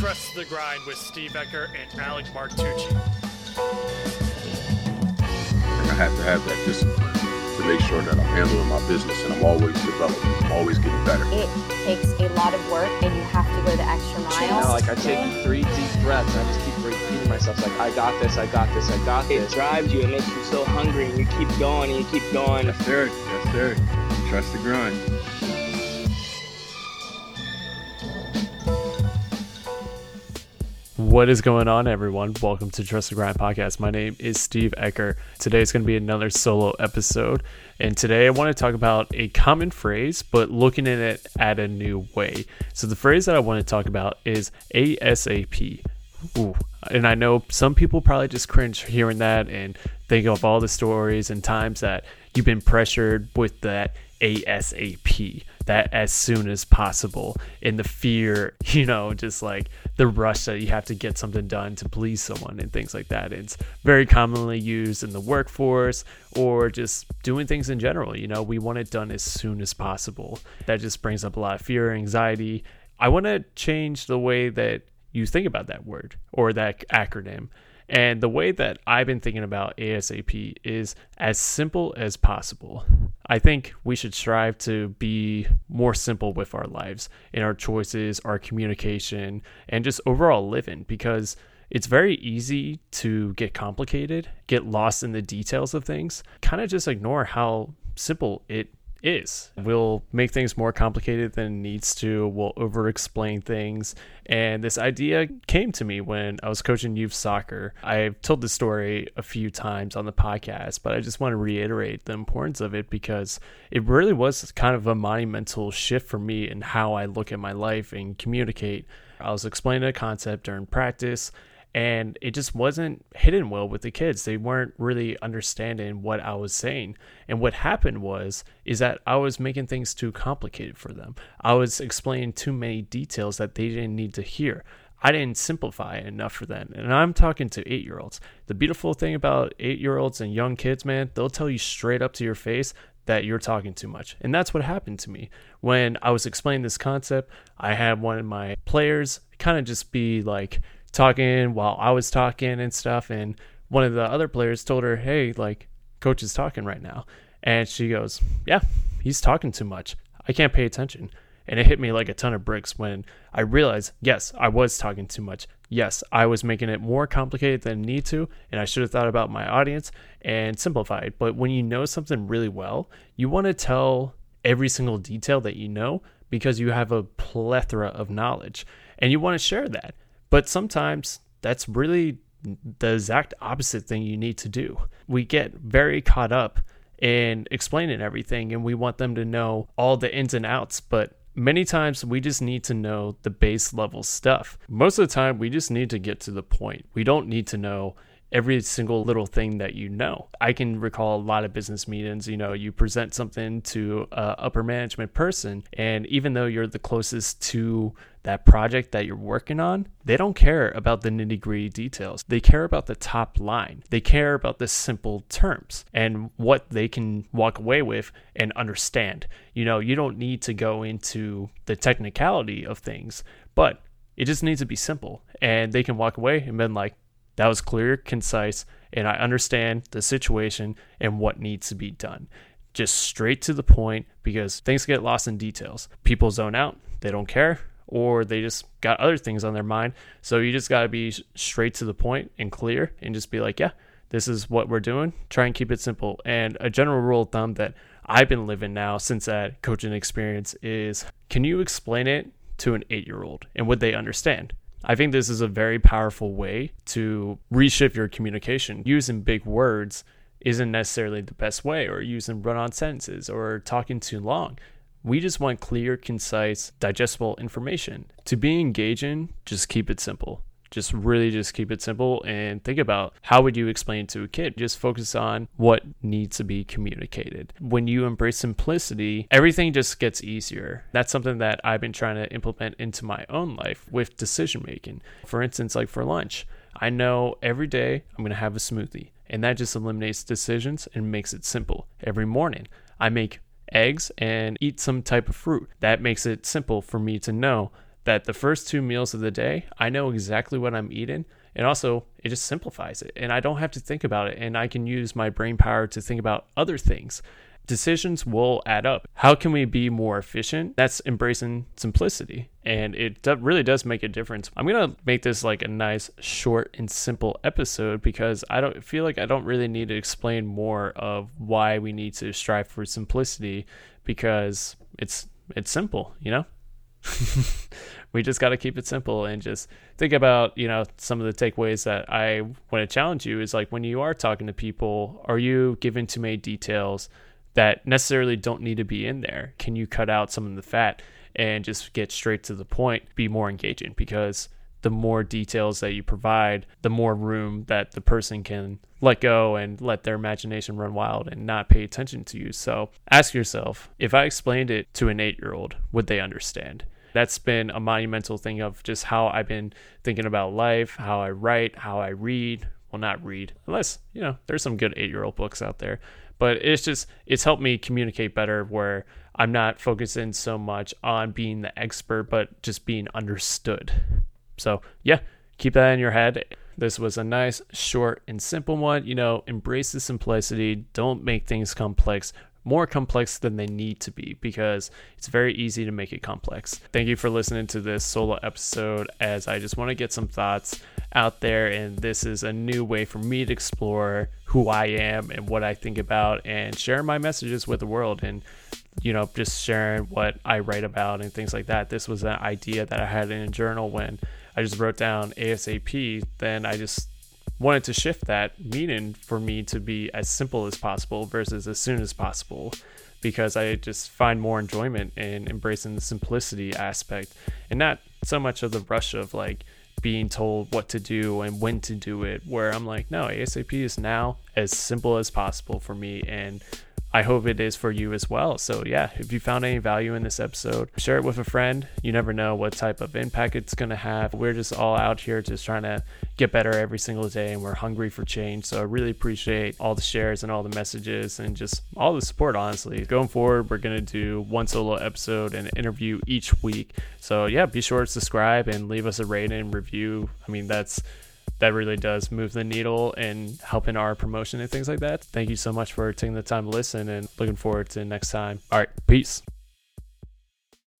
Trust the Grind with Steve Ecker and Alec Martucci. I have to have that discipline to make sure that I'm handling my business and I'm always developing, I'm always getting better. It takes a lot of work and you have to go the extra mile. You know, like I take three deep breaths and I just keep repeating myself like I got this, I got this, I got this. It drives you, it makes you so hungry, and you keep going and you keep going. Yes, sir. Yes, sir. Trust the grind. What is going on, everyone? Welcome to Trust the Grind podcast. My name is Steve Ecker. Today is going to be another solo episode. And today I want to talk about a common phrase, but looking at it at a new way. So, the phrase that I want to talk about is ASAP. Ooh. And I know some people probably just cringe hearing that and think of all the stories and times that you've been pressured with that ASAP, that as soon as possible, and the fear, you know, just like the rush that you have to get something done to please someone and things like that. It's very commonly used in the workforce or just doing things in general. You know, we want it done as soon as possible. That just brings up a lot of fear, anxiety. I want to change the way that you think about that word or that acronym. And the way that I've been thinking about ASAP is as simple as possible. I think we should strive to be more simple with our lives in our choices, our communication, and just overall living because it's very easy to get complicated, get lost in the details of things, kind of just ignore how simple it is. We'll make things more complicated than it needs to. We'll over explain things. And this idea came to me when I was coaching youth soccer. I've told this story a few times on the podcast, but I just want to reiterate the importance of it because it really was kind of a monumental shift for me in how I look at my life and communicate. I was explaining a concept during practice and it just wasn't hidden well with the kids they weren't really understanding what i was saying and what happened was is that i was making things too complicated for them i was explaining too many details that they didn't need to hear I didn't simplify it enough for them. And I'm talking to eight year olds. The beautiful thing about eight year olds and young kids, man, they'll tell you straight up to your face that you're talking too much. And that's what happened to me. When I was explaining this concept, I had one of my players kind of just be like, talking while I was talking and stuff. And one of the other players told her, Hey, like, coach is talking right now. And she goes, Yeah, he's talking too much. I can't pay attention. And it hit me like a ton of bricks when I realized, yes, I was talking too much. Yes, I was making it more complicated than need to, and I should have thought about my audience and simplified. But when you know something really well, you want to tell every single detail that you know because you have a plethora of knowledge and you want to share that. But sometimes that's really the exact opposite thing you need to do. We get very caught up in explaining everything and we want them to know all the ins and outs, but many times we just need to know the base level stuff. Most of the time, we just need to get to the point. We don't need to know every single little thing that you know. I can recall a lot of business meetings, you know, you present something to a upper management person and even though you're the closest to that project that you're working on, they don't care about the nitty-gritty details. They care about the top line. They care about the simple terms and what they can walk away with and understand. You know, you don't need to go into the technicality of things, but it just needs to be simple and they can walk away and been like that was clear, concise, and I understand the situation and what needs to be done. Just straight to the point because things get lost in details. People zone out, they don't care, or they just got other things on their mind. So you just got to be straight to the point and clear and just be like, yeah, this is what we're doing. Try and keep it simple. And a general rule of thumb that I've been living now since that coaching experience is can you explain it to an eight year old and would they understand? I think this is a very powerful way to reshift your communication. Using big words isn't necessarily the best way, or using run on sentences, or talking too long. We just want clear, concise, digestible information. To be engaging, just keep it simple. Just really just keep it simple and think about how would you explain to a kid? Just focus on what needs to be communicated. When you embrace simplicity, everything just gets easier. That's something that I've been trying to implement into my own life with decision making. For instance, like for lunch, I know every day I'm going to have a smoothie, and that just eliminates decisions and makes it simple. Every morning, I make eggs and eat some type of fruit. That makes it simple for me to know that the first two meals of the day, I know exactly what I'm eating. And also, it just simplifies it. And I don't have to think about it. And I can use my brain power to think about other things. Decisions will add up. How can we be more efficient? That's embracing simplicity. And it really does make a difference. I'm going to make this like a nice, short, and simple episode because I don't feel like I don't really need to explain more of why we need to strive for simplicity because it's it's simple, you know? we just got to keep it simple and just think about you know some of the takeaways that i want to challenge you is like when you are talking to people are you giving too many details that necessarily don't need to be in there? Can you cut out some of the fat and just get straight to the point? Be more engaging because the more details that you provide the more room that the person can let go and let their imagination run wild and not pay attention to you so ask yourself if i explained it to an 8 year old would they understand that's been a monumental thing of just how I've been thinking about life, how I write, how I read. Well, not read, unless, you know, there's some good eight year old books out there. But it's just, it's helped me communicate better where I'm not focusing so much on being the expert, but just being understood. So, yeah, keep that in your head. This was a nice, short, and simple one. You know, embrace the simplicity. Don't make things complex more complex than they need to be because it's very easy to make it complex. Thank you for listening to this solo episode as I just want to get some thoughts out there and this is a new way for me to explore who I am and what I think about and share my messages with the world and you know just sharing what I write about and things like that. This was an idea that I had in a journal when I just wrote down ASAP then I just wanted to shift that meaning for me to be as simple as possible versus as soon as possible because I just find more enjoyment in embracing the simplicity aspect and not so much of the rush of like being told what to do and when to do it where I'm like no ASAP is now as simple as possible for me and I hope it is for you as well. So, yeah, if you found any value in this episode, share it with a friend. You never know what type of impact it's going to have. We're just all out here just trying to get better every single day and we're hungry for change. So, I really appreciate all the shares and all the messages and just all the support, honestly. Going forward, we're going to do one solo episode and interview each week. So, yeah, be sure to subscribe and leave us a rating and review. I mean, that's that really does move the needle and helping our promotion and things like that. Thank you so much for taking the time to listen and looking forward to next time. All right, peace.